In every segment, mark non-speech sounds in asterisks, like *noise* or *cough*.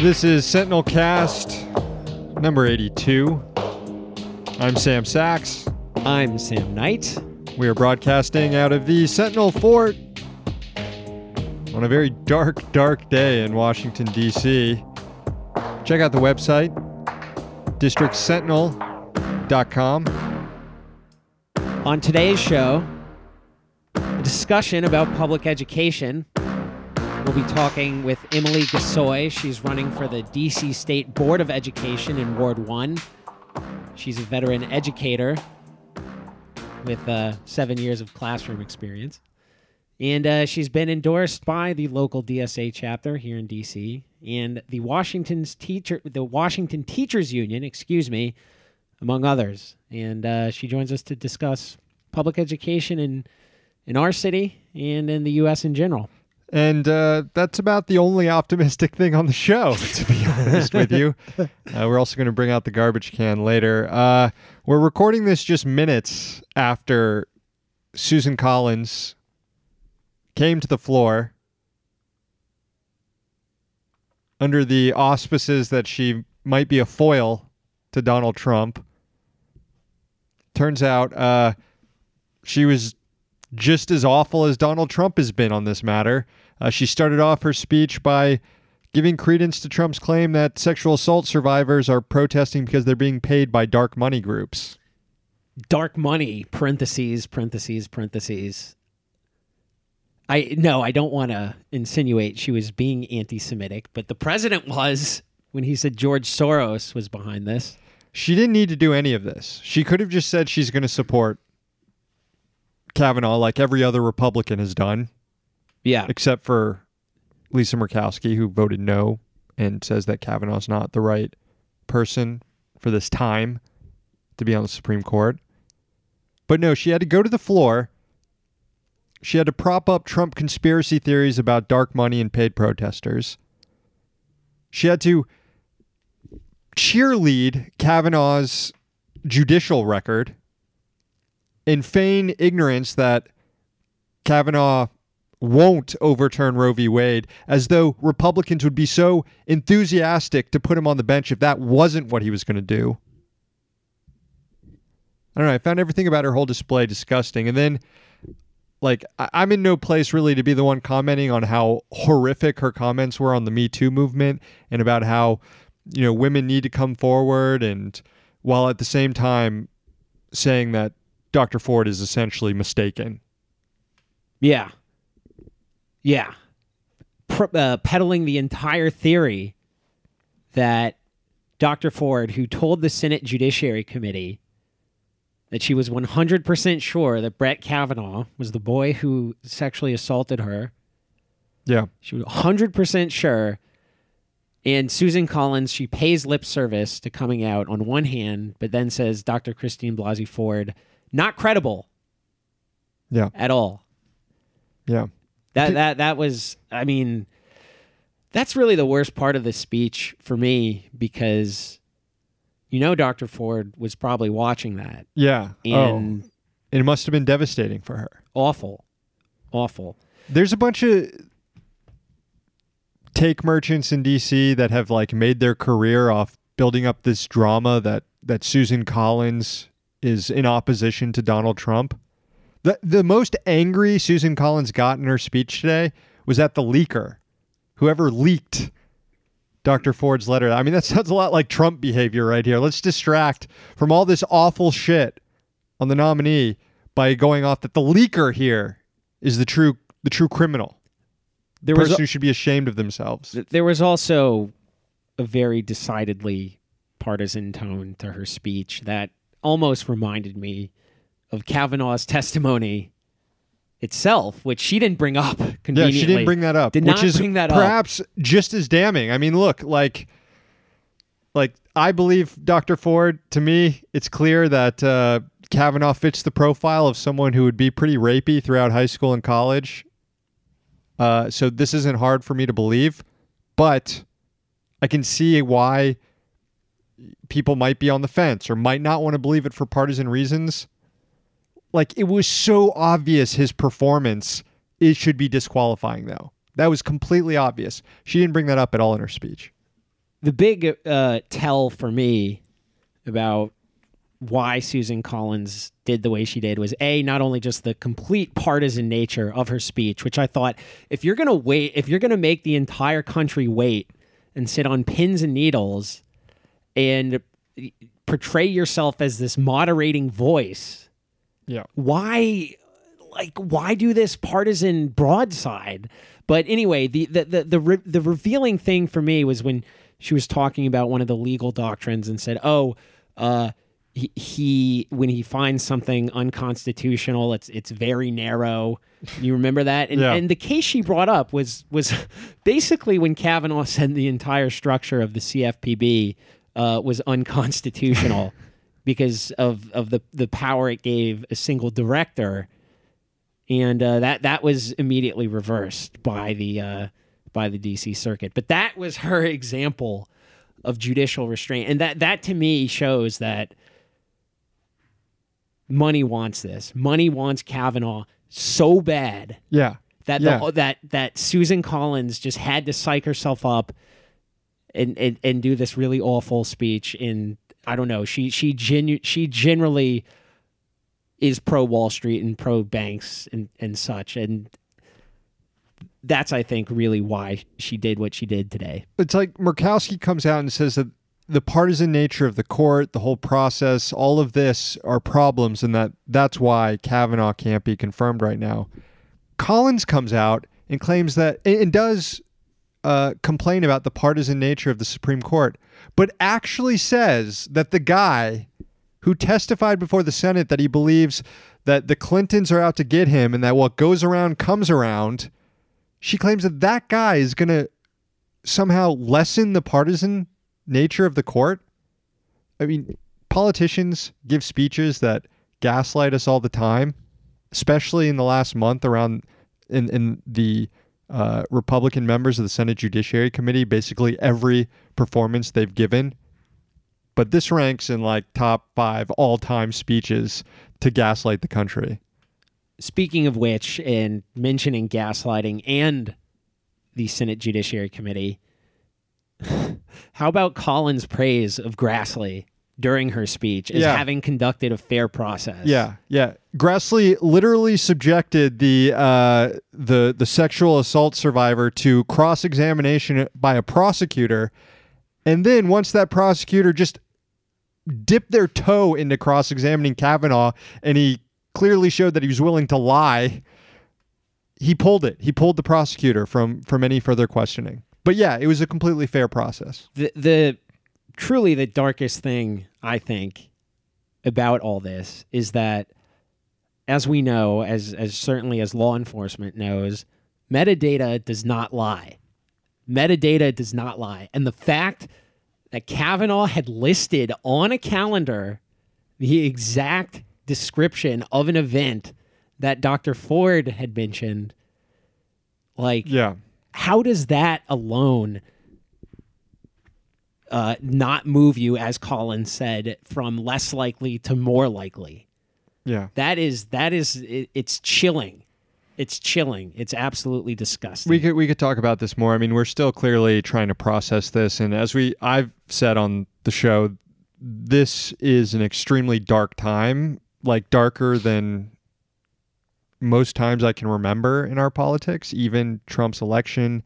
This is Sentinel Cast number 82. I'm Sam Sacks. I'm Sam Knight. We are broadcasting out of the Sentinel Fort on a very dark, dark day in Washington, D.C. Check out the website, districtsentinel.com. On today's show, a discussion about public education. We'll be talking with Emily Gasoi. She's running for the DC State Board of Education in Ward 1. She's a veteran educator with uh, seven years of classroom experience. And uh, she's been endorsed by the local DSA chapter here in DC and the Washington's teacher, the Washington Teachers Union, excuse me, among others. And uh, she joins us to discuss public education in in our city and in the U.S. in general. And uh, that's about the only optimistic thing on the show, *laughs* to be honest with you. *laughs* Uh, we're also going to bring out the garbage can later. Uh, we're recording this just minutes after Susan Collins came to the floor under the auspices that she might be a foil to Donald Trump. Turns out uh, she was just as awful as Donald Trump has been on this matter. Uh, she started off her speech by giving credence to Trump's claim that sexual assault survivors are protesting because they're being paid by dark money groups. Dark money, parentheses, parentheses, parentheses. I no, I don't want to insinuate she was being anti-Semitic, but the president was when he said George Soros was behind this. She didn't need to do any of this. She could have just said she's going to support Kavanaugh like every other Republican has done, Yeah, except for Lisa Murkowski, who voted no and says that Kavanaugh's not the right person for this time to be on the Supreme Court. But no, she had to go to the floor. She had to prop up Trump conspiracy theories about dark money and paid protesters. She had to cheerlead Kavanaugh's judicial record and feign ignorance that Kavanaugh won't overturn Roe v. Wade, as though Republicans would be so enthusiastic to put him on the bench if that wasn't what he was going to do. I don't know. I found everything about her whole display disgusting. And then, like, I- I'm in no place really to be the one commenting on how horrific her comments were on the Me Too movement and about how, you know, women need to come forward. And while at the same time saying that Dr. Ford is essentially mistaken. yeah, yeah. Uh, peddling the entire theory that Dr. Ford, who told the Senate Judiciary Committee that she was 100% sure that Brett Kavanaugh was the boy who sexually assaulted her, Yeah. She was 100% sure. And Susan Collins, she pays lip service to coming out on one hand, but then says Dr. Christine Blasey Ford, not credible Yeah. at all. Yeah. That that that was I mean that's really the worst part of the speech for me because you know Dr. Ford was probably watching that Yeah. Oh. and oh. It must have been devastating for her. awful. Awful. There's a bunch of take merchants in DC that have like made their career off building up this drama that that Susan Collins is in opposition to Donald Trump. The the most angry Susan Collins got in her speech today was at the leaker. Whoever leaked Dr. Ford's letter. I mean, that sounds a lot like Trump behavior right here. Let's distract from all this awful shit on the nominee by going off that the leaker here is the true the true criminal. There person was who should be ashamed of themselves. there was also a very decidedly partisan tone to her speech that almost reminded me of Kavanaugh's testimony itself, which she didn't bring up Yeah, she didn't bring that up, Did which not is bring that up. perhaps just as damning. I mean, look, like, like I believe Dr. Ford. To me, it's clear that uh, Kavanaugh fits the profile of someone who would be pretty rapey throughout high school and college. Uh, so this isn't hard for me to believe, but I can see why people might be on the fence or might not want to believe it for partisan reasons. Like it was so obvious his performance it should be disqualifying though. That was completely obvious. She didn't bring that up at all in her speech. the big uh, tell for me about why Susan Collins did the way she did was a not only just the complete partisan nature of her speech, which I thought if you're gonna wait, if you're gonna make the entire country wait and sit on pins and needles and portray yourself as this moderating voice, Yeah. why like why do this partisan broadside but anyway the the the the, re- the revealing thing for me was when she was talking about one of the legal doctrines and said oh uh he, he when he finds something unconstitutional it's it's very narrow you remember that and, Yeah. and the case she brought up was was *laughs* basically when Kavanaugh said the entire structure of the CFPB uh, was unconstitutional *laughs* because of of the the power it gave a single director, and uh, that that was immediately reversed by the uh, by the DC Circuit. But that was her *laughs* example of judicial restraint, and that that to me shows that money wants this. Money wants Kavanaugh so bad Yeah. that Yeah. the, that that Susan Collins just had to psych herself up and and, and do this really awful speech in I don't know she she genu- she generally is pro Wall Street and pro banks and and such and that's I think really why she did what she did today. It's like Murkowski comes out and says that the partisan nature of the court, the whole process, all of this are problems, and that that's why Kavanaugh can't be confirmed right now. Collins comes out and claims that and and does uh, complain about the partisan nature of the Supreme Court, but actually says that the guy who testified before the Senate that he believes that the Clintons are out to get him and that what goes around comes around, she claims that that guy is going to somehow lessen the partisan nature of the court. I mean, politicians give speeches that gaslight us all the time, especially in the last month around in in the uh, Republican members of the Senate Judiciary Committee. Basically, every performance they've given, but this ranks in like top five all time speeches to gaslight the country. Speaking of which, and mentioning gaslighting and the Senate Judiciary Committee, *laughs* how about Collins' praise of Grassley during her speech as Yeah. having conducted a fair process? Yeah, yeah. Grassley literally subjected the uh, the the sexual assault survivor to cross examination by a prosecutor, and then once that prosecutor just dipped their toe into cross examining Kavanaugh, and he clearly showed that he was willing to lie. He pulled it. He pulled the prosecutor from from any further questioning. But yeah, it was a completely fair process. the the truly the darkest thing I think about all this is that as we know as as certainly as law enforcement knows metadata does not lie metadata does not lie and the fact that Kavanaugh had listed on a calendar the exact description of an event that Dr. Ford had mentioned like Yeah. how does that alone uh, not move you, as Colin said, from less likely to more likely? Yeah. That is that is it, it's chilling. It's chilling. It's absolutely disgusting. We could we could talk about this more. I mean, we're still clearly trying to process this, and as we I've said on the show, this is an extremely dark time, like darker than most times I can remember in our politics. Even Trump's election,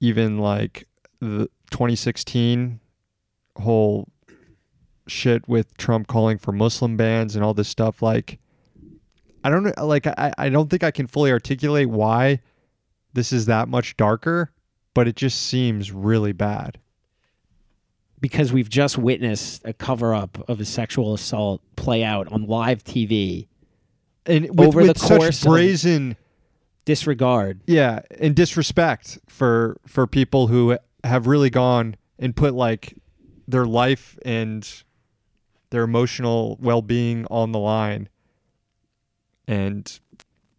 even like the 2016 whole shit with Trump calling for Muslim bans and all this stuff. Like, I don't. Like, I I don't think I can fully articulate why this is that much darker, but it just seems really bad. because we've just witnessed a cover up of a sexual assault play out on live TV. And with, Over the with such course of- brazen, Disregard. yeah, and disrespect for for people who have really gone and put like their life and their emotional well-being on the line. And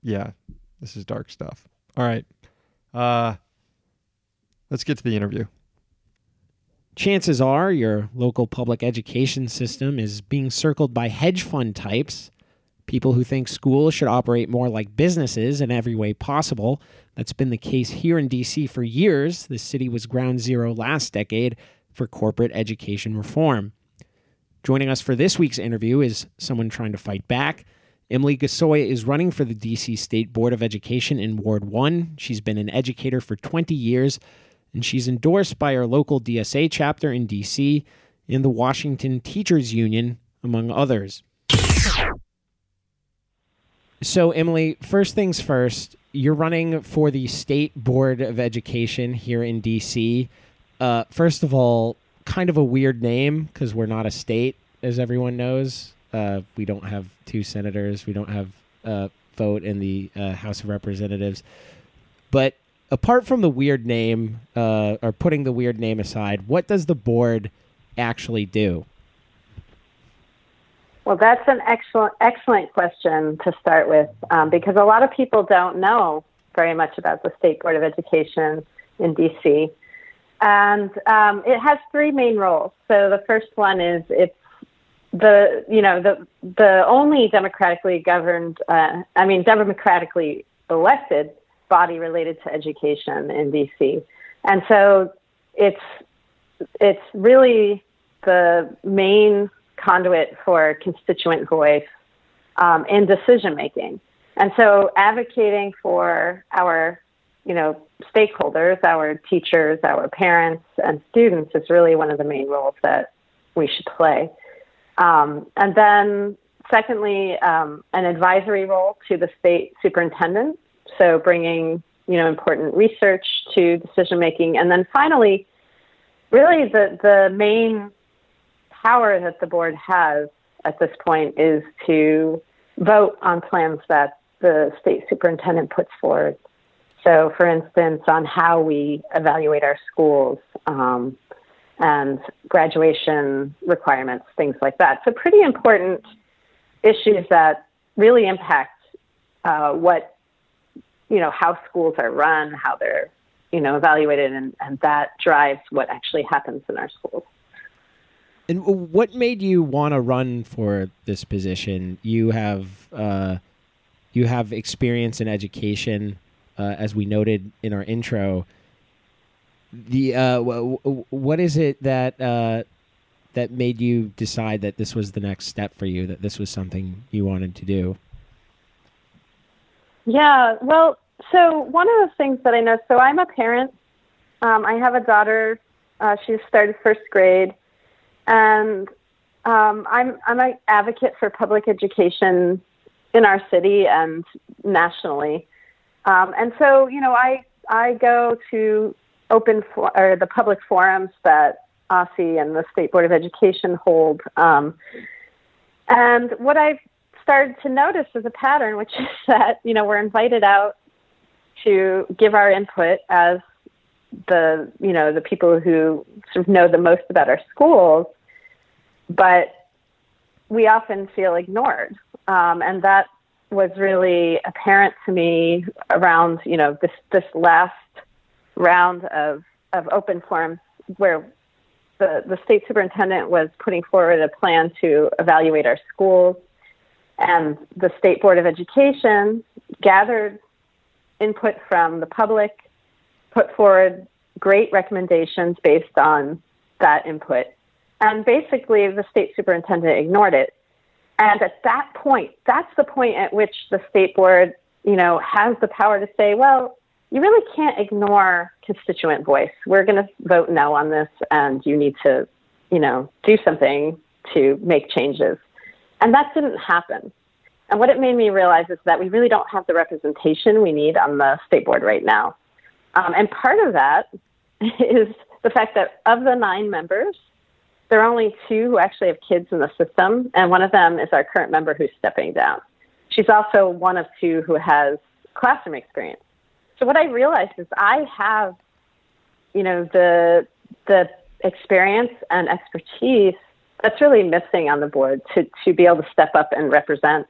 yeah, this is dark stuff. All right. Uh let's get to the interview. Chances are your local public education system is being circled by hedge fund types, people who think schools should operate more like businesses in every way possible. That's been the case here in DC for years. The city was ground zero last decade for corporate education reform. Joining us for this week's interview is someone trying to fight back. Emily Gasoi is running for the DC State Board of Education in Ward 1. She's been an educator for 20 years, and she's endorsed by our local DSA chapter in DC and the Washington Teachers Union, among others. So, Emily, first things first, you're running for the State Board of Education here in DC. Uh, first of all, kind of a weird name because we're not a state, as everyone knows. Uh, we don't have two senators. We don't have a vote in the uh, House of Representatives. But apart from the weird name, uh, or putting the weird name aside, what does the board actually do? Well, that's an excellent, excellent question to start with um, because a lot of people don't know very much about the State Board of Education in DC. And um, it has three main roles. So the first one is it's the you know the the only democratically governed, uh, I mean democratically elected body related to education in DC, and so it's it's really the main conduit for constituent voice um, and decision making. And so advocating for our, you know, stakeholders, our teachers, our parents, and students is really one of the main roles that we should play. Um, and then, secondly, um, an advisory role to the state superintendent, so bringing you know important research to decision making. And then finally, really the the main power that the board has at this point is to vote on plans that the state superintendent puts forward. So, for instance, on how we evaluate our schools um, and graduation requirements, things like that. So, pretty important issues that really impact uh, what you know how schools are run, how they're you know evaluated, and, and that drives what actually happens in our schools. And what made you want to run for this position? You have uh, you have experience in education, uh, as we noted in our intro. The uh, w- w- what is it that uh, that made you decide that this was the next step for you? That this was something you wanted to do? Yeah, well, so one of the things that I know, so I'm a parent. Um, I have a daughter. Uh, she's started first grade and um, I'm I'm an advocate for public education in our city and nationally. Um, and so, you know, I I go to open for, or the public forums that OSSE and the State Board of Education hold. Um, and what I've started to notice is a pattern, which is *laughs* that you know we're invited out to give our input as the you know the people who sort of know the most about our schools, but we often feel ignored. Um, and that was really apparent to me around, you know, this, this last round of, of open forums where the, the state superintendent was putting forward a plan to evaluate our schools. And the State Board of Education gathered input from the public, put forward great recommendations based on that input. And basically, the state superintendent ignored it. And at that point, that's the point at which the state board, you know, has the power to say, well, you really can't ignore constituent voice. We're going to vote no on this, and you need to, you know, do something to make changes. And that didn't happen. And what it made me realize is that we really don't have the representation we need on the state board right now. Um, and part of that *laughs* is the fact that of the nine members, there are only two who actually have kids in the system, and one of them is our current member who's stepping down. She's also one of two who has classroom experience. So what I realized is I have, you know, the the experience and expertise that's really missing on the board to to be able to step up and represent.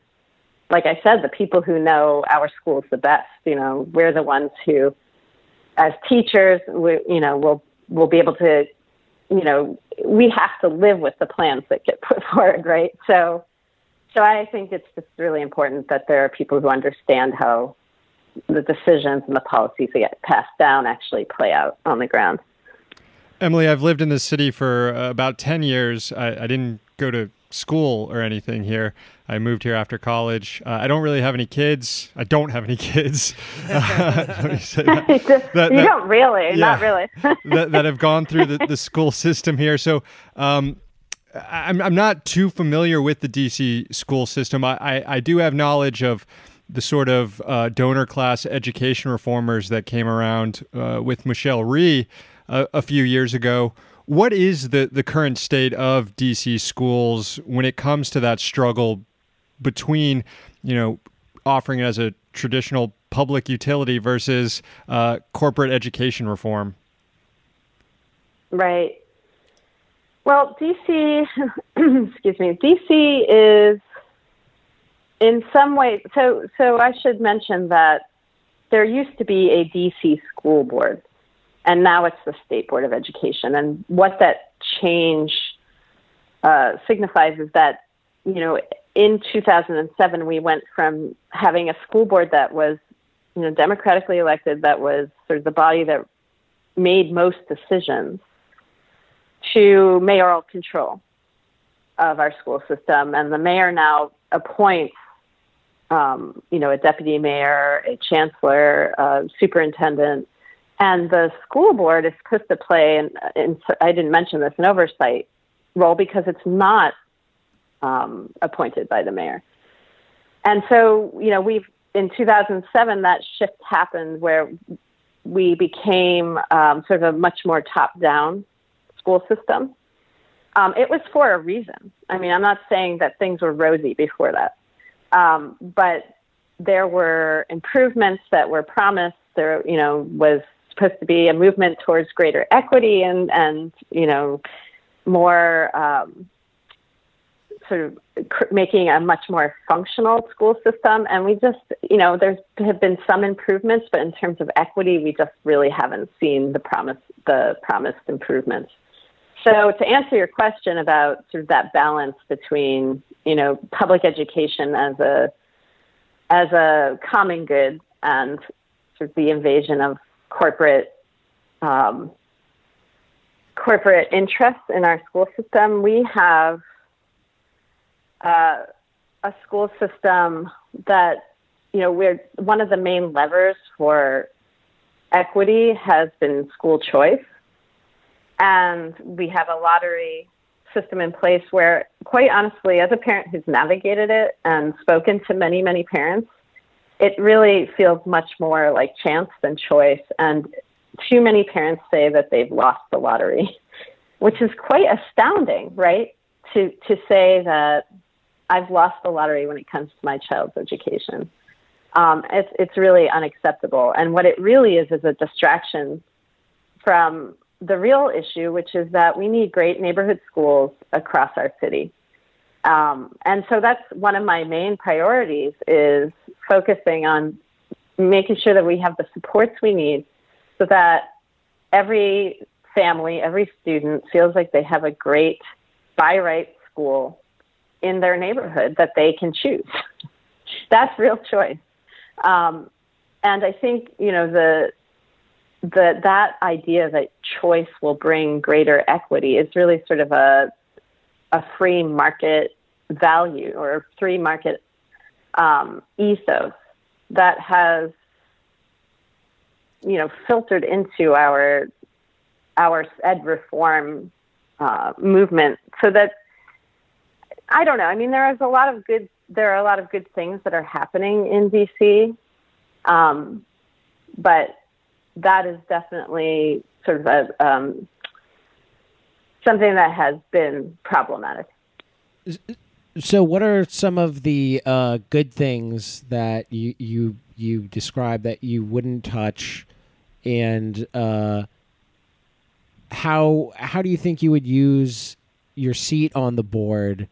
Like I said, the people who know our schools the best. You know, we're the ones who, as teachers, we, you know, will will be able to you know, we have to live with the plans that get put *laughs* forward, right? So, so I think it's just really important that there are people who understand how the decisions and the policies that get passed down actually play out on the ground. Emily, I've lived in this city for uh, about 10 years. I, I, didn't go to school or anything here. I moved here after college. Uh, I don't really have any kids. I don't have any *laughs* kids. *laughs* *laughs* that. that, you don't really, yeah, not really. that, that, have gone through the, the school system here. So um, I'm, I'm not too familiar with the DC school system. I, I, I do have knowledge of the sort of uh, donor class education reformers that came around uh, with Michelle Rhee a, a few years ago. What is the, the current state of DC schools when it comes to that struggle between, you know, offering it as a traditional public utility versus uh, corporate education reform? Right. Well, DC, *clears throat* excuse me, DC is in some ways. So, so I should mention that there used to be a DC school board, and now it's the State Board of Education. And what that change uh, signifies is that, you know, in 2007, we went from having a school board that was, you know, democratically elected, that was sort of the body that made most decisions, to mayoral control of our school system. And the mayor now appoints, um, you know, a deputy mayor, a chancellor, a superintendent, and the school board is supposed to play, and, I didn't mention this, an oversight role because it's not um, appointed by the mayor. And so, you know, we've in 2007 that shift happened where we became um, sort of a much more top-down school system. Um, it was for a reason. I mean, I'm not saying that things were rosy before that, um, but there were improvements that were promised. There, you know, was supposed to be a movement towards greater equity and and you know more um, sort of making a much more functional school system. And we just, you know, there's have been some improvements, but in terms of equity, we just really haven't seen the promise the promised improvements. So to answer your question about sort of that balance between, you know, public education as a as a common good and sort of the invasion of corporate um, corporate interests in our school system, we have uh, a school system that you know we're one of the main levers for equity has been school choice, and we have a lottery system in place where, quite honestly, as a parent who's navigated it and spoken to many many parents, it really feels much more like chance than choice. And too many parents say that they've lost the lottery, *laughs* which is quite astounding, right? To to say that I've lost the lottery when it comes to my child's education. Um, it's it's really unacceptable. And what it really is is a distraction from the real issue, which is that we need great neighborhood schools across our city. Um, and so that's one of my main priorities is focusing on making sure that we have the supports we need so that every family, every student feels like they have a great by right school in their neighborhood that they can choose. *laughs* That's real choice. Um, and I think, you know, the, the, that idea that choice will bring greater equity is really sort of a, a free market value or free market um, ethos that has you know filtered into our our ed reform uh, movement so that I don't know. I mean, there is a lot of good. There are a lot of good things that are happening in DC, um, but that is definitely sort of a, um, something that has been problematic. So, what are some of the uh, good things that you you you describe that you wouldn't touch, and uh, how how do you think you would use your seat on the board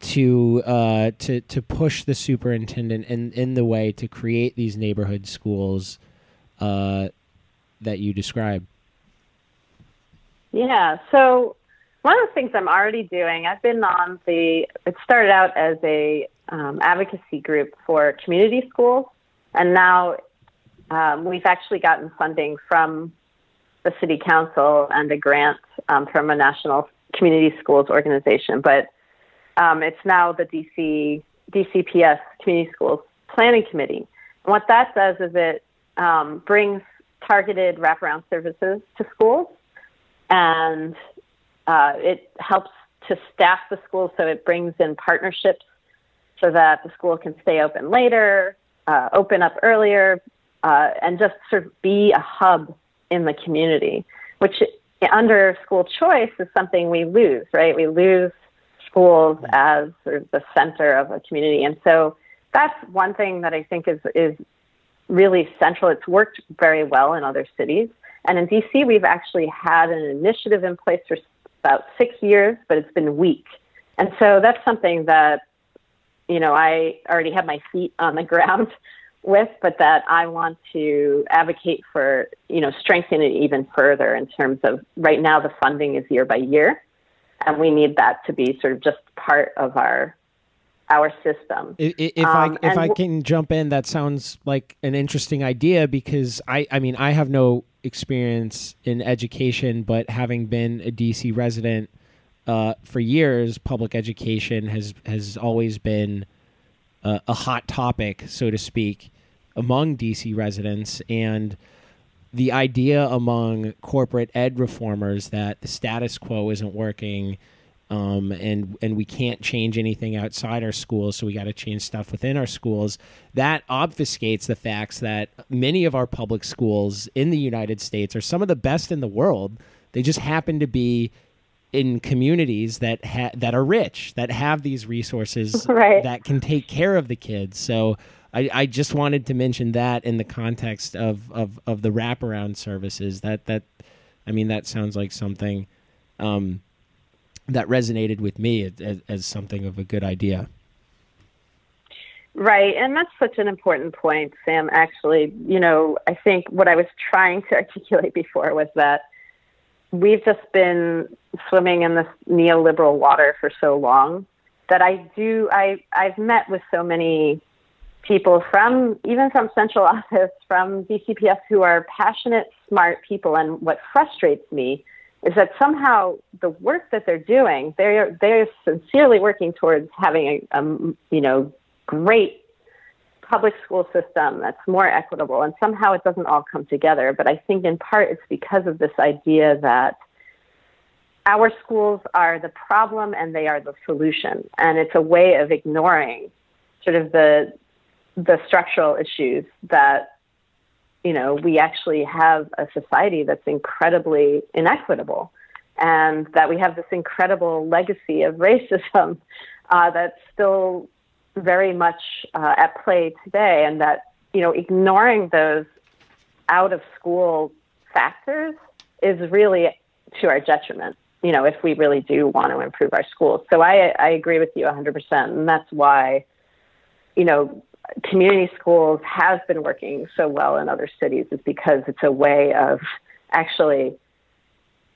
to uh, to to push the superintendent in in the way to create these neighborhood schools uh, that you describe? Yeah. So one of the things I'm already doing, I've been on the. It started out as a um, advocacy group for community schools, and now um, we've actually gotten funding from the city council and a grant um, from a national community schools organization, but um, it's now the DC DCPS Community Schools Planning Committee. And what that does is it um, brings targeted wraparound services to schools, and uh, it helps to staff the schools so it brings in partnerships so that the school can stay open later, uh, open up earlier, uh, and just sort of be a hub in the community, which under school choice is something we lose, right? We lose schools as sort of the center of a community. And so that's one thing that I think is, is really central. It's worked very well in other cities. And in DC, we've actually had an initiative in place for about six years, but it's been weak. And so that's something that, you know, I already have my feet on the *laughs* ground with, but that I want to advocate for, you know, strengthen it even further in terms of right now the funding is year by year, and we need that to be sort of just part of our our system. If, if um, I if I can jump in, that sounds like an interesting idea because I I mean I have no experience in education, but having been a DC resident uh, for years, public education has has always been uh, a hot topic, so to speak among DC residents. And the idea among corporate ed reformers that the status quo isn't working um, and and we can't change anything outside our schools, so we got to change stuff within our schools. That obfuscates the facts that many of our public schools in the United States are some of the best in the world. They just happen to be in communities that ha- that are rich, that have these resources *laughs* right. that can take care of the kids. So I, I just wanted to mention that in the context of, of, of the wraparound services. That that I mean that sounds like something um, that resonated with me as, as something of a good idea. Right, and that's such an important point, Sam. Actually, you know, I think what I was trying to *laughs* articulate before was that we've just been swimming in this neoliberal water for so long that I do I I've met with so many people from even from central *laughs* office, from DCPS who are passionate, smart people. And what frustrates me is that somehow the work that they're doing, they're they're sincerely working towards having a, a you know great public school system that's more equitable, and somehow it doesn't all come together. But I think in part it's because of this idea that our schools are the problem and they are the solution, and it's a way of ignoring sort of the the structural issues that you know we actually have a society that's incredibly inequitable and that we have this incredible legacy of racism uh, that's still very much uh, at play today and that you know ignoring those out of school factors is really to our detriment you know if we really do want to improve our schools. So i i agree with you 100% and that's why you know community schools have been working so well in other cities is because it's a way of actually,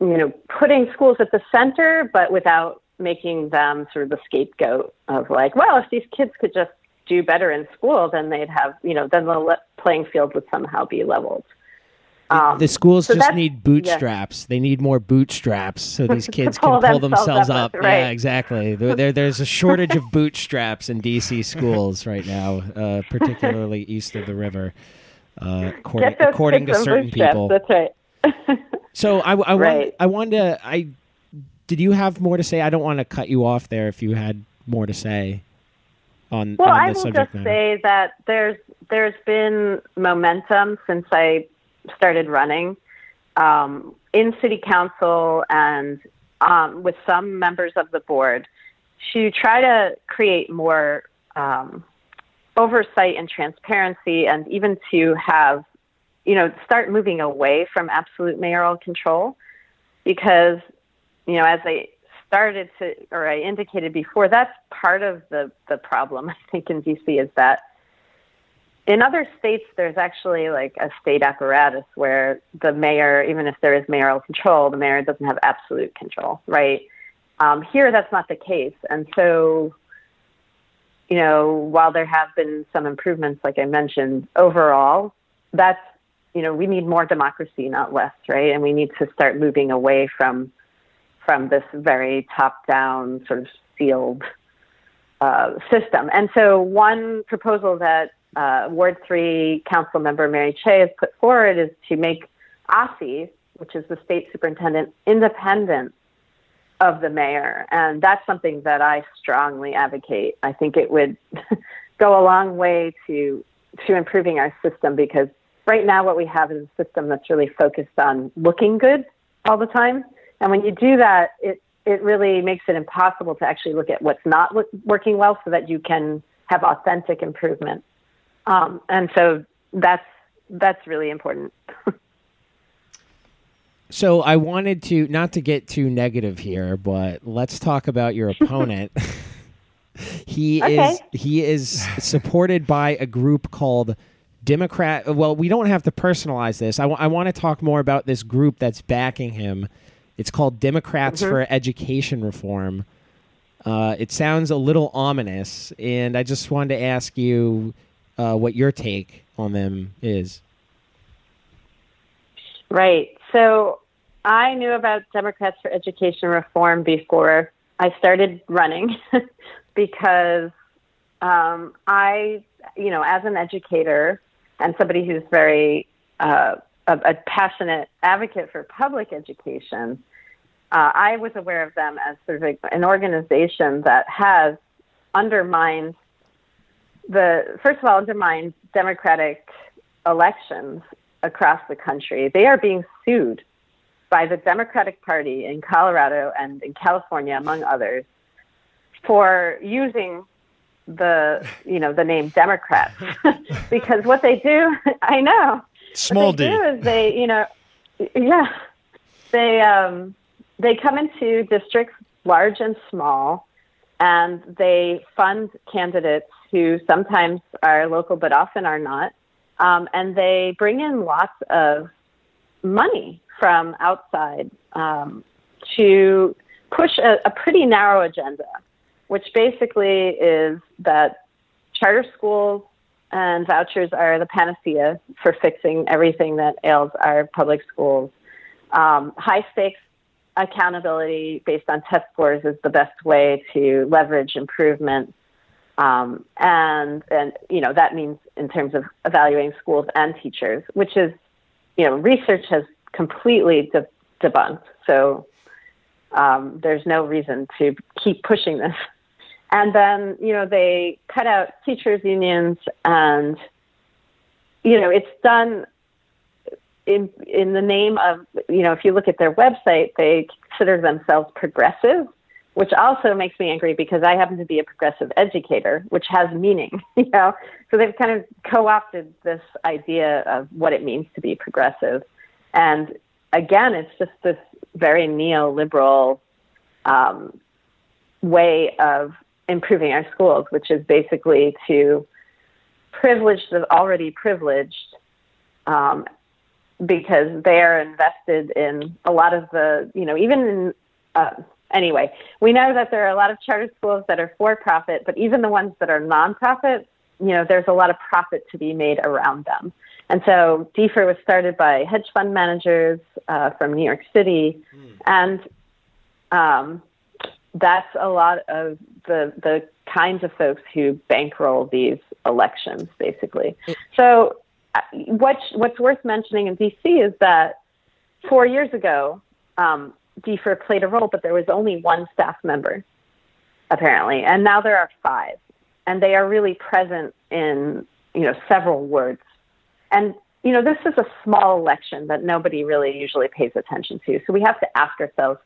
you know, putting schools at the center, but without making them sort of the scapegoat of like, well, if these kids could just do better in school, then they'd have, you know, then the playing field would somehow be leveled. Um, the schools so just need bootstraps. Yeah. They need more bootstraps so these *laughs* kids pull can pull themselves, themselves up. up. Right. Yeah, exactly. there, there's a shortage of *laughs* bootstraps in DC schools right now, uh, particularly east of the river, uh, according, according to certain people. That's right. *laughs* so I, I, right. Want, I wanted to. I did you have more to say? I don't want to cut you off there if you had more to say on, well, on I will just matter. say that there's there's been momentum since I started running um, in city council and um, with some members of the board to try to create more um, oversight and transparency, and even to have, you know, start moving away from absolute mayoral control, because, you know, as I started to, or I indicated before, that's part of the the problem I think in DC is that in other states, there's actually like a state apparatus where the mayor, even if there is mayoral control, the mayor doesn't have absolute control, right? Um, here, that's not the case. And so, you know, while there have been some improvements, like I mentioned, overall, that's you know, we need more democracy, not less, right? And we need to start moving away from from this very top-down sort of sealed uh, system. And so, one proposal that uh, Ward Three Council Member Mary Cheh has put forward is to make OSSE, which is the state superintendent, independent of the mayor, and that's something that I strongly advocate. I think it would *laughs* go a long way to to improving our system because right now what we have is a system that's really focused on looking good all the time, and when you do that, it it really makes it impossible to actually look at what's not working well, so that you can have authentic improvement. Um, and so that's that's really important. *laughs* So I wanted to not to get too negative here, but let's talk about your opponent. *laughs* he okay. is he is supported by a group called Democrat. Well, we don't have to personalize this. I, w- I want to talk more about this group that's backing him. It's called Democrats mm-hmm. for Education Reform. Uh, it sounds a little ominous, and I just wanted to ask you uh, what your take on them is. Right. So I knew about Democrats for Education Reform before I started running *laughs* because um, I, you know, as an educator and somebody who's very uh, a, a, passionate advocate for public education, uh, I was aware of them as sort of a, an organization that has undermined the, first of all, undermined democratic elections across the country. They are being sued by the Democratic Party in Colorado and in California, among others, for using the you know the name Democrats *laughs* because what they do, *laughs* I know, small d. do is they you know yeah. They um, they come into districts large and small, and they fund candidates who sometimes are local but often are not, um, and they bring in lots of money from outside um, to push a, a pretty narrow agenda, which basically is that charter schools and vouchers are the panacea for fixing everything that ails our public schools. Um, high stakes accountability based on test scores is the best way to leverage improvement. Um, and and you know that means in terms of evaluating schools and teachers, which is you know research has completely de- debunked. So um, there's no reason to keep pushing this. And then, you know, they cut out teachers' unions, and, you know, it's done in, in the name of, you know, if you look at their website, they consider themselves progressive, which also makes me angry because I happen to be a progressive educator, which has meaning, *laughs* you know. So they've kind of co opted this idea of what it means to be progressive. And again, it's just this very neoliberal um, way of improving our schools, which is basically to privilege the already privileged um, because they are invested in a lot of the, you know, even in, uh, anyway, we know that there are a lot of charter schools that are for profit, but even the ones that are nonprofit, you know, there's a lot of profit to be made around them. And so DFER was started by hedge fund managers uh, from New York City, mm. and um, that's a lot of the the kinds of folks who bankroll these elections, basically. So, uh, what's what's worth mentioning in DC is that four years ago, um, DFER played a role, but there was only one staff member, apparently, and now there are five, and they are really present in you know several wards and, you know, this is a small election that nobody really usually pays attention to. So we have to ask ourselves,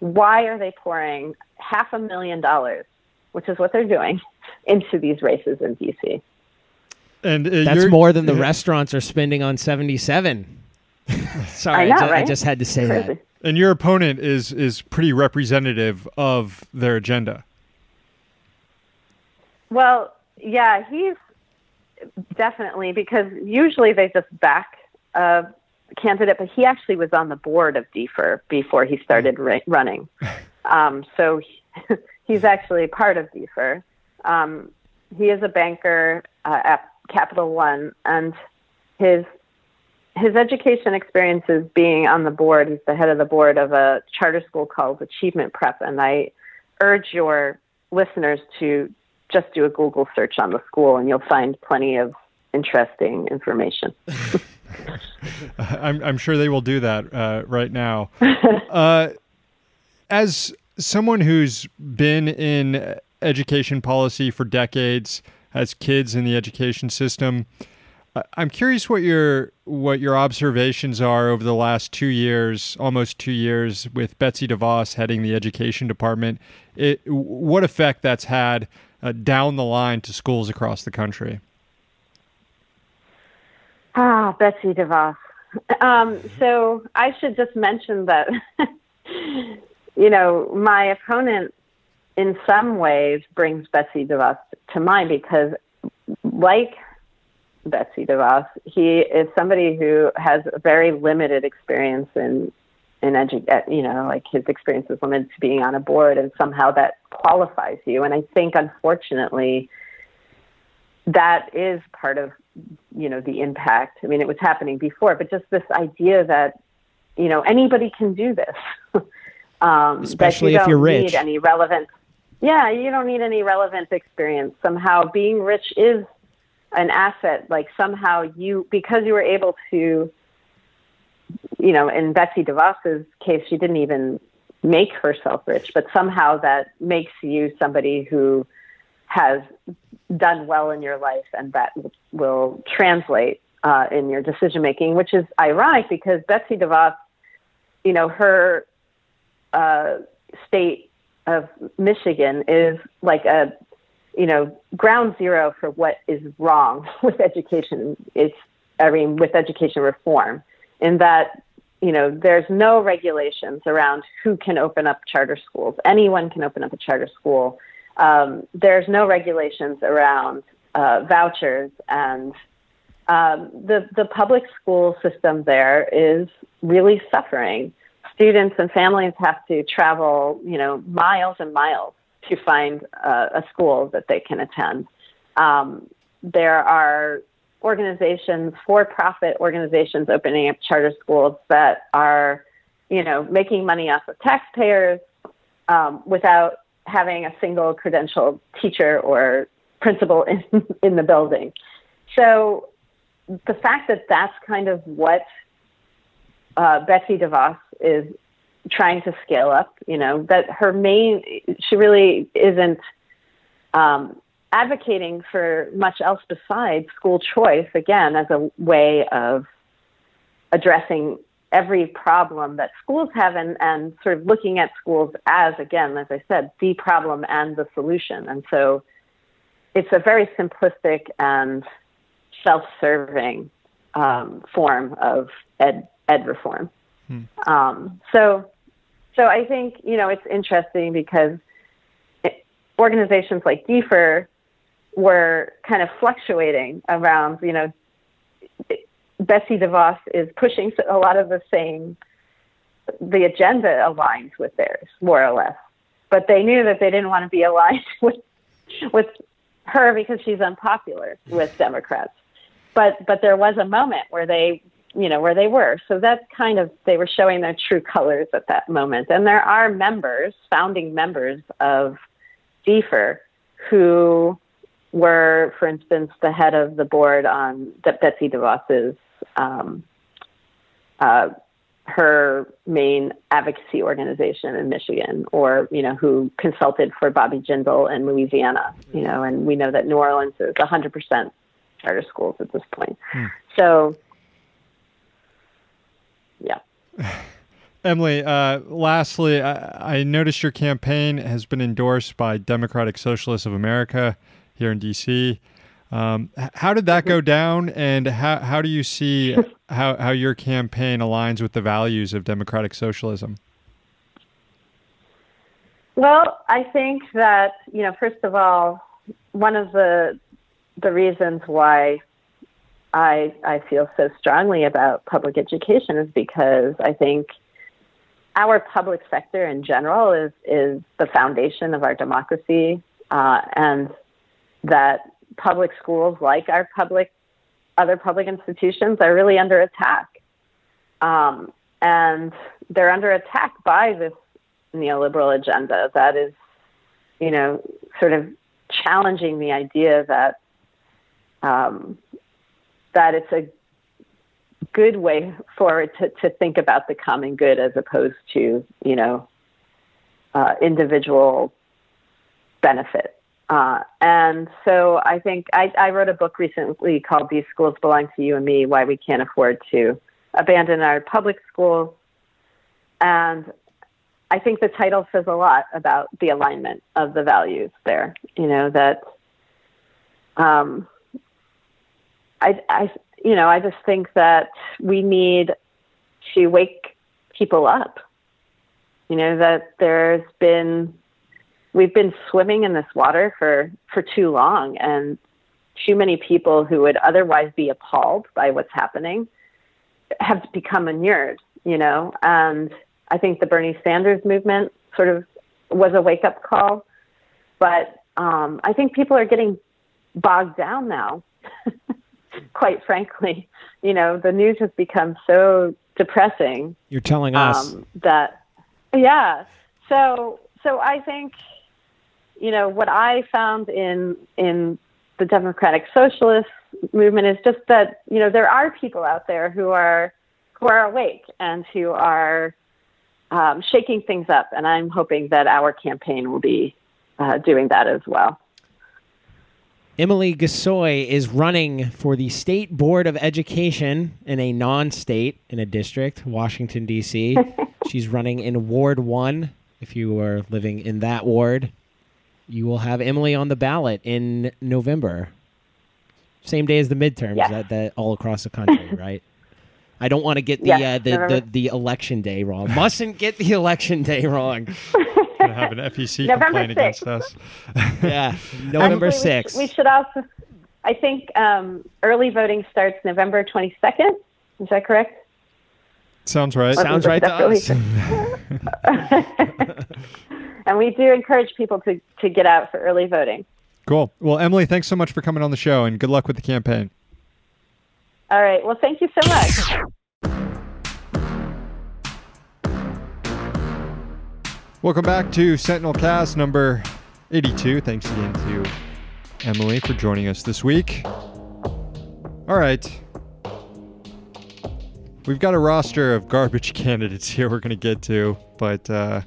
why are they pouring half a million dollars, which is what they're doing, *laughs* into these races in DC? And uh, that's more than the restaurants are spending on 77. *laughs* Sorry, I, know, I, ju- right? I, just had to say Crazy. that. And your opponent is is pretty representative of their agenda. Well, yeah, he's definitely, because usually they just back a candidate, but he actually was on the board of DFER before he started ra- running. *laughs* Um, so he, *laughs* he's actually part of DFER. Um, he is a banker uh, at Capital One, and his his education experiences being on the board. He's the head of the board of a charter school called Achievement Prep, and I urge your listeners to just do a Google search on the school, and you'll find plenty of interesting information. *laughs* I'm, I'm sure they will do that uh, right now. *laughs* Uh, as someone who's been in education policy for decades, has kids in the education system, I'm curious what your what your observations are over the last two years, almost two years, with Betsy DeVos heading the education department. It, what effect that's had uh, down the line to schools across the country? Ah, Betsy DeVos. Um, so I should just mention that, *laughs* you know, my opponent in some ways brings Betsy DeVos to mind because, like Betsy DeVos. He is somebody who has a very limited experience in in edu- uh, you know, like his experience is limited to being on a board, and somehow that qualifies you. And I think, unfortunately, that is part of you know the impact. I mean, it was happening before, but just this idea that you know anybody can do this, *laughs* um, especially you if you're rich. Need any relevant? Yeah, you don't need any relevant experience. Somehow, being rich is an asset like somehow you because you were able to you know in betsy devos's case she didn't even make herself rich but somehow that makes you somebody who has done well in your life and that will translate uh, in your decision making which is ironic because betsy devos you know her uh, state of michigan is like a you know, ground zero for what is wrong *laughs* with education is, I mean, with education reform, in that, you know, there's no regulations around who can open up charter schools. Anyone can open up a charter school. Um, there's no regulations around uh, vouchers, and um, the the public school system there is really suffering. Students and families have to travel, you know, miles and miles to find uh, a school that they can attend. Um, there are organizations, for-profit organizations, opening up charter schools that are, you know, making money off of taxpayers um, without having a single credentialed teacher or principal *laughs* in, in the building. So the fact that that's kind of what uh, Betsy DeVos is trying to scale up. You know that her main she really isn't um, advocating for much else besides school choice. Again, as a way of addressing every problem that schools have and, and sort of looking at schools as again as i said the problem and the solution and so it's a very simplistic and self-serving um, form of ed ed reform hmm. um, so so I think, you know, it's interesting because organizations like DFER were kind of fluctuating around, you know, Betsy DeVos is pushing *laughs* a lot of the same, the agenda aligns with theirs, more or less. But they knew that they didn't want to be *laughs* aligned with, with her because she's unpopular with Democrats. But, but there was a moment where they you know where they were so that's kind of they were showing their true colors at that moment and there are members founding members of DFER who were for instance the head of the board on Betsy DeVos's um, uh, her main advocacy organization in Michigan, or you know, who consulted for Bobby Jindal in Louisiana. You know, and we know that New Orleans is 100% charter schools at this point. Hmm. So. Emily, uh, lastly, I, I, noticed your campaign has been endorsed by Democratic Socialists of America here in D.C. Um, how did that go down, and how, how do you see *laughs* how, how your campaign aligns with the values of democratic socialism? Well, I think that you know, first of all, one of the the reasons why I, I feel so strongly about public education is because I think our public sector in general is, is the foundation of our democracy, uh, and that public schools, like our public other public institutions, are really under attack. um, and they're under attack by this neoliberal agenda that is, you know, sort of challenging the idea that um, that it's a good way forward to, to think about the common good as opposed to, you know, uh, individual benefit. Uh, and so I think I, I wrote a book recently called These Schools Belong to You and Me Why We Can't Afford to Abandon Our Public Schools. And I think the title says a lot about the alignment of the values there. You know, that um, I, I, you know, I just think that we need to wake people up. You know, that there's been we've been swimming in this water for for too long and too many people who would otherwise be appalled by what's happening have become inured you know and i think the bernie sanders movement sort of was a wake up call but um, i think people are getting bogged down now *laughs* quite frankly you know the news has become so depressing you're telling us. um, that yeah. So so i think you know, what I found in in the democratic socialist movement is just that you know there are people out there who are who are awake and who are um, shaking things up, and I'm hoping that our campaign will be uh, doing that as well. Emily Gasoi is running for the State Board of Education in a non state, in a district, Washington, D.C. *laughs* She's running in Ward 1, if you are living in that ward you will have Emily on the ballot in November. Same day as the midterms, that, that all across the country, *laughs* right? I don't want to get the, uh, the, the, the election day wrong. Mustn't get the election day wrong. *laughs* Gonna have an FEC *laughs* complaint against us. *laughs* yeah, *laughs* November sixth. We, we, should also. I think um, early voting starts November twenty second. Is that correct? Sounds right. Sounds right to us. and we do encourage people to, to get out for early voting. Cool. Well, Emily, thanks so much for coming on the show and good luck with the campaign. All right. Well, thank you so much. Welcome back to Sentinel Cast number 82. Thanks again to Emily for joining us this week. All right. We've got a roster of garbage *laughs* candidates here we're going to get to, but uh,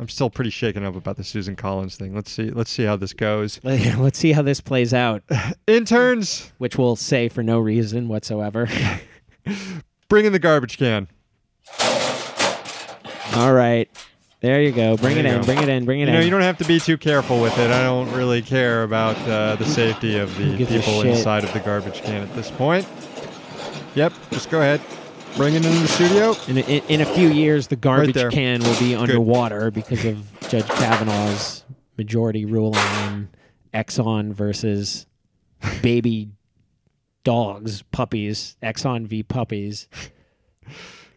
I'm still pretty shaken up about the Susan Collins thing. Let's see. Let's see how this goes. *laughs* Let's see how this plays out. *laughs* Interns, which we'll say for no reason whatsoever. bring in the garbage can. All right. There you go. Bring there it in. Go. Bring it in. Bring it you in. Know, you don't have to be too careful with it. I don't really care about uh, the safety of the people inside of the garbage can at this point. Yep. Just go ahead. Bring it into the studio. In, in, in a few years, the garbage can will be underwater because of Judge Kavanaugh's majority ruling on Exxon versus baby dogs, puppies, Exxon v. puppies.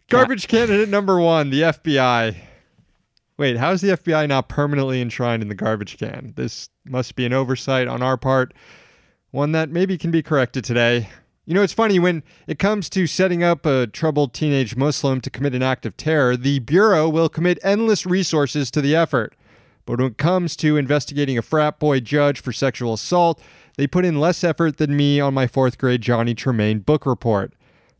Garbage candidate number one, the FBI. Wait, how is the FBI not permanently enshrined in the garbage can? This must be an oversight on our part, one that maybe can be corrected today. You know, it's funny when it comes to setting up a troubled teenage Muslim to commit an act of terror, the Bureau will commit endless resources to the effort. But when it comes to investigating a frat boy judge for sexual assault, they put in less effort than me on my fourth grade Johnny Tremain book report.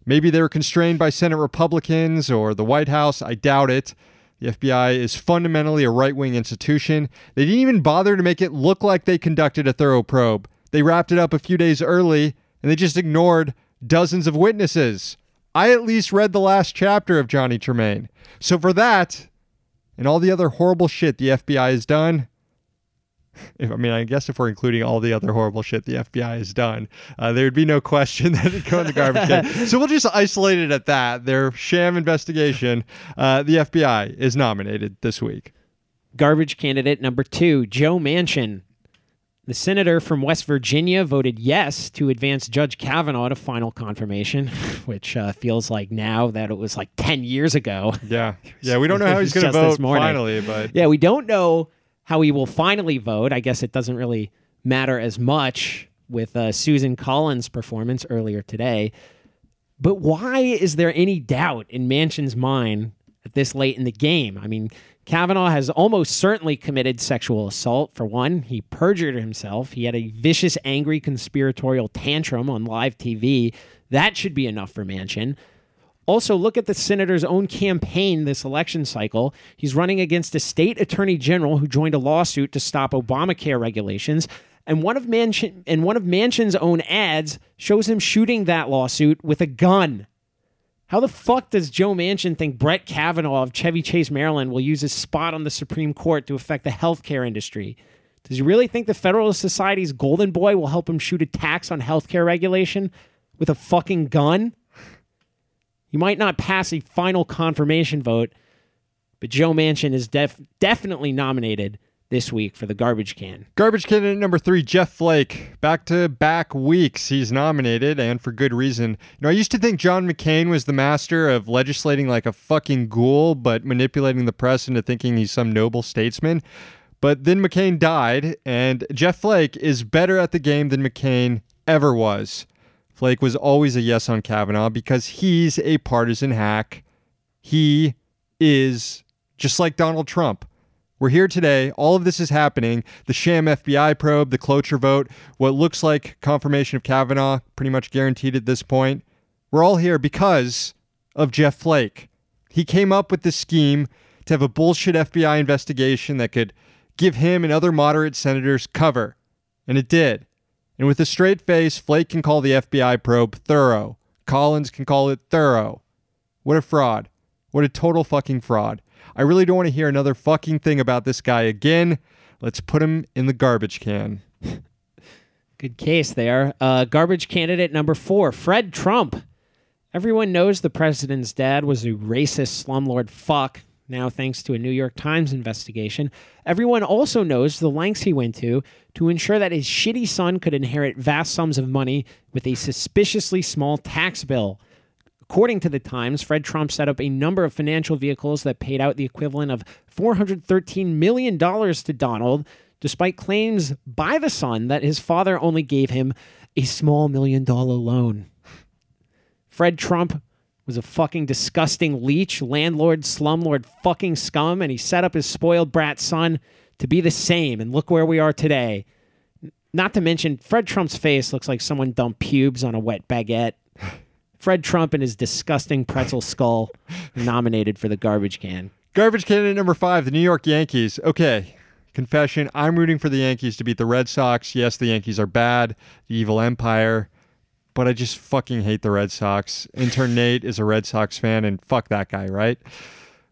Maybe they were constrained by Senate Republicans or the White House. I doubt it. The FBI is fundamentally a right wing institution. They didn't even bother to make it look like they conducted a thorough probe. They wrapped it up a few days early and they just ignored dozens of witnesses. I at least read the last chapter of Johnny Tremain. So for that and all the other horrible shit the FBI has done, if, I mean, I guess if we're including all the other horrible shit the FBI has done, uh, there would be no question *laughs* that it'd go in the garbage can. So we'll just isolate it at that. Their sham investigation, uh, the FBI is nominated this week. Garbage candidate number two, Joe Manchin. The senator from West Virginia voted yes to advance Judge Kavanaugh to final confirmation, *laughs* which uh, feels like now that it was like 10 years ago. Yeah. Yeah. We don't know how he's *laughs* going to vote finally, but. Yeah. We don't know how he will finally vote. I guess it doesn't really matter as much with uh, Susan Collins' performance earlier today. But why is there any doubt in Manchin's mind at this late in the game? I mean, Kavanaugh has almost certainly committed sexual assault. For one, he perjured himself. He had a vicious, angry, conspiratorial tantrum on live TV. That should be enough for Manchin. Also, look at the senator's own campaign this election cycle. He's running against a state attorney general who joined a lawsuit to stop Obamacare regulations. And one of Manchin and one of Manchin's own ads shows him shooting that lawsuit with a gun. How the fuck does Joe Manchin think Brett Kavanaugh of Chevy Chase, Maryland will use his spot on the Supreme Court to affect the healthcare industry? Does he really think the Federalist Society's golden boy will help him shoot a tax on healthcare regulation with a fucking gun? You might not pass a final confirmation vote, but Joe Manchin is def- definitely nominated this week for the garbage can. Garbage candidate number three, Jeff Flake. Back to back weeks, he's nominated, and for good reason. You know, I used to think John McCain was the master of legislating like a fucking ghoul, but manipulating the press into thinking he's some noble statesman. But then McCain died, and Jeff Flake is better at the game than McCain ever was. Flake was always a yes on Kavanaugh because he's a partisan hack. He is just like Donald Trump. We're here today. All of this is happening. The sham FBI probe, the cloture vote, what looks like confirmation of Kavanaugh, pretty much guaranteed at this point. We're all here because of Jeff Flake. He came up with this scheme to have a bullshit FBI investigation that could give him and other moderate senators cover. And it did. And with a straight face, Flake can call the FBI probe thorough. Collins can call it thorough. What a fraud. What a total fucking fraud. I really don't want to hear another fucking thing about this guy again. Let's put him in the garbage can. *laughs* Good case there. Uh, garbage candidate number four, Fred Trump. Everyone knows the president's dad was a racist slumlord fuck now thanks to a New York Times investigation. Everyone also knows the lengths he went to to ensure that his shitty son could inherit vast sums of money with a suspiciously small tax bill. According to the Times, Fred Trump set up a number of financial vehicles that paid out the equivalent of $413 million to Donald, despite claims by the son that his father only gave him a small million dollar loan. Fred Trump was a fucking disgusting leech, landlord, slumlord, fucking scum, and he set up his spoiled brat son to be the same. And look where we are today. Not to mention, Fred Trump's face looks like someone dumped pubes on a wet baguette. *laughs* Fred Trump and his disgusting pretzel skull nominated for the garbage can. Garbage candidate number five, the New York Yankees. Okay, confession I'm rooting for the Yankees to beat the Red Sox. Yes, the Yankees are bad, the evil empire but I just fucking hate the Red Sox. Intern Nate is a Red Sox fan, and fuck that guy, right?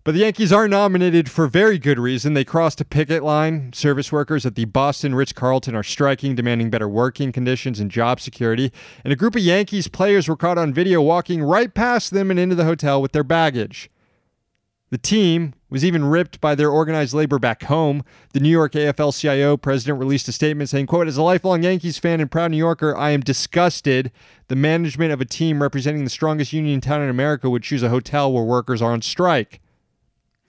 But the Yankees are nominated for very good reason. They crossed a picket line. Service workers at the Boston Ritz Carlton are striking, demanding better working conditions and job security. And a group of Yankees players were caught on video walking right past them and into the hotel with their baggage. The team was even ripped by their organized labor back home. The New York AFL CIO president released a statement saying, quote, as a lifelong Yankees fan and proud New Yorker, I am disgusted the management of a team representing the strongest union town in America would choose a hotel where workers are on strike.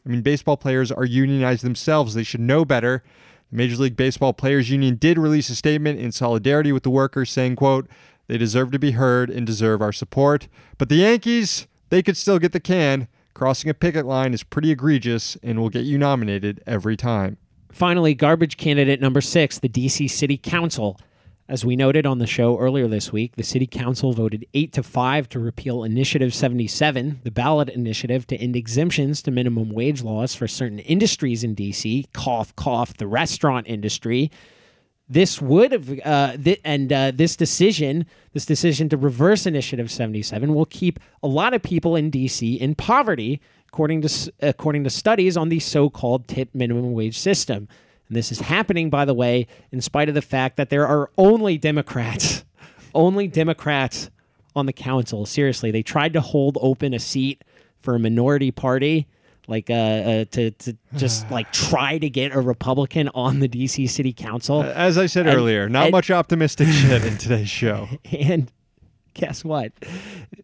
I mean, baseball players are unionized themselves. They should know better. The Major League Baseball Players Union did release a statement in solidarity with the workers saying, quote, they deserve to be heard and deserve our support. But the Yankees, they could still get the can. Crossing a picket line is pretty egregious and will get you nominated every time. Finally, garbage candidate number six, the DC City Council. As we noted on the show earlier this week, the City Council voted 8 to 5 to repeal Initiative 77, the ballot initiative to end exemptions to minimum wage laws for certain industries in DC, cough, cough, the restaurant industry this would have uh, th- and uh, this decision this decision to reverse initiative 77 will keep a lot of people in dc in poverty according to according to studies on the so-called tip minimum wage system. And this is happening by the way in spite of the fact that there are only democrats *laughs* only democrats on the council. Seriously they tried to hold open a seat for a minority party like uh, uh, to to just *sighs* like try to get a Republican on the DC City Council. As I said and, earlier, not and, much optimistic *laughs* shit in today's show. *laughs* And guess what?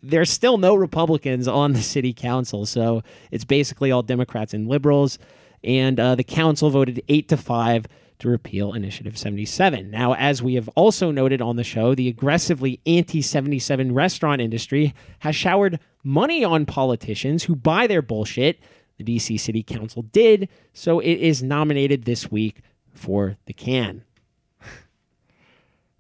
There's still no Republicans on the City Council, so it's basically all Democrats and liberals. And uh, the council voted eight to five to repeal Initiative 77. Now, as we have also noted on the show, the aggressively anti 77 restaurant industry has showered money on politicians who buy their bullshit. The DC City Council did, so it is nominated this week for the can. *laughs*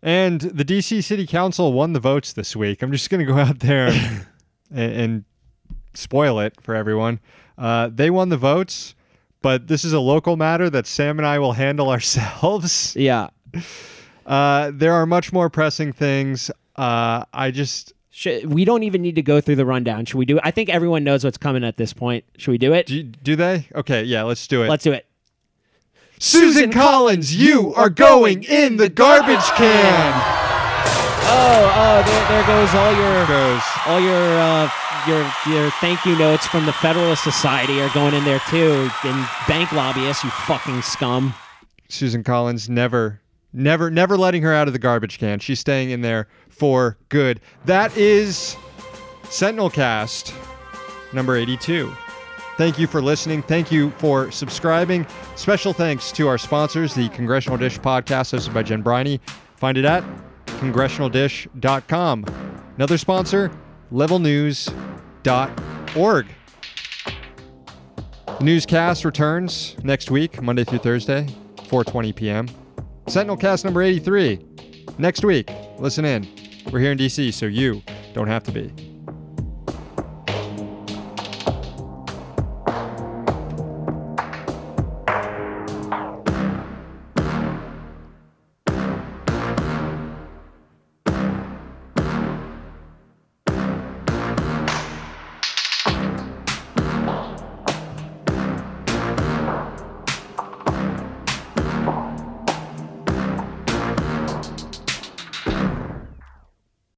And the DC City Council won the votes this week. I'm just going to go out there *laughs* and, and, spoil it for everyone. Uh, they won the votes, but this is a local matter that Sam and I will handle *laughs* ourselves. Yeah. Uh, there are much more pressing things. Uh, I just. Should, we don't even need to go through the rundown. Should we do it? I think everyone knows what's coming at this point. Should we do it? Do, do they? Okay, yeah, let's do it. Let's do it. Susan Collins, you are going in the garbage can. Oh, oh, there, there goes all your Goes. all your uh, your your thank you notes from the Federalist Society are going in there too. And bank lobbyists, you fucking scum. Susan Collins never, never, never letting her out of the garbage can. She's staying in there for good. That is Sentinel Cast number 82. Thank you for listening. Thank you for subscribing. Special thanks to our sponsors, the Congressional Dish podcast hosted by Jen Briney. Find it at congressionaldish.com. Another sponsor, levelnews.org. Newscast returns next week, Monday through Thursday, 4:20 p.m. Sentinel Cast number 83 next week. Listen in. We're here in DC, so you don't have to be.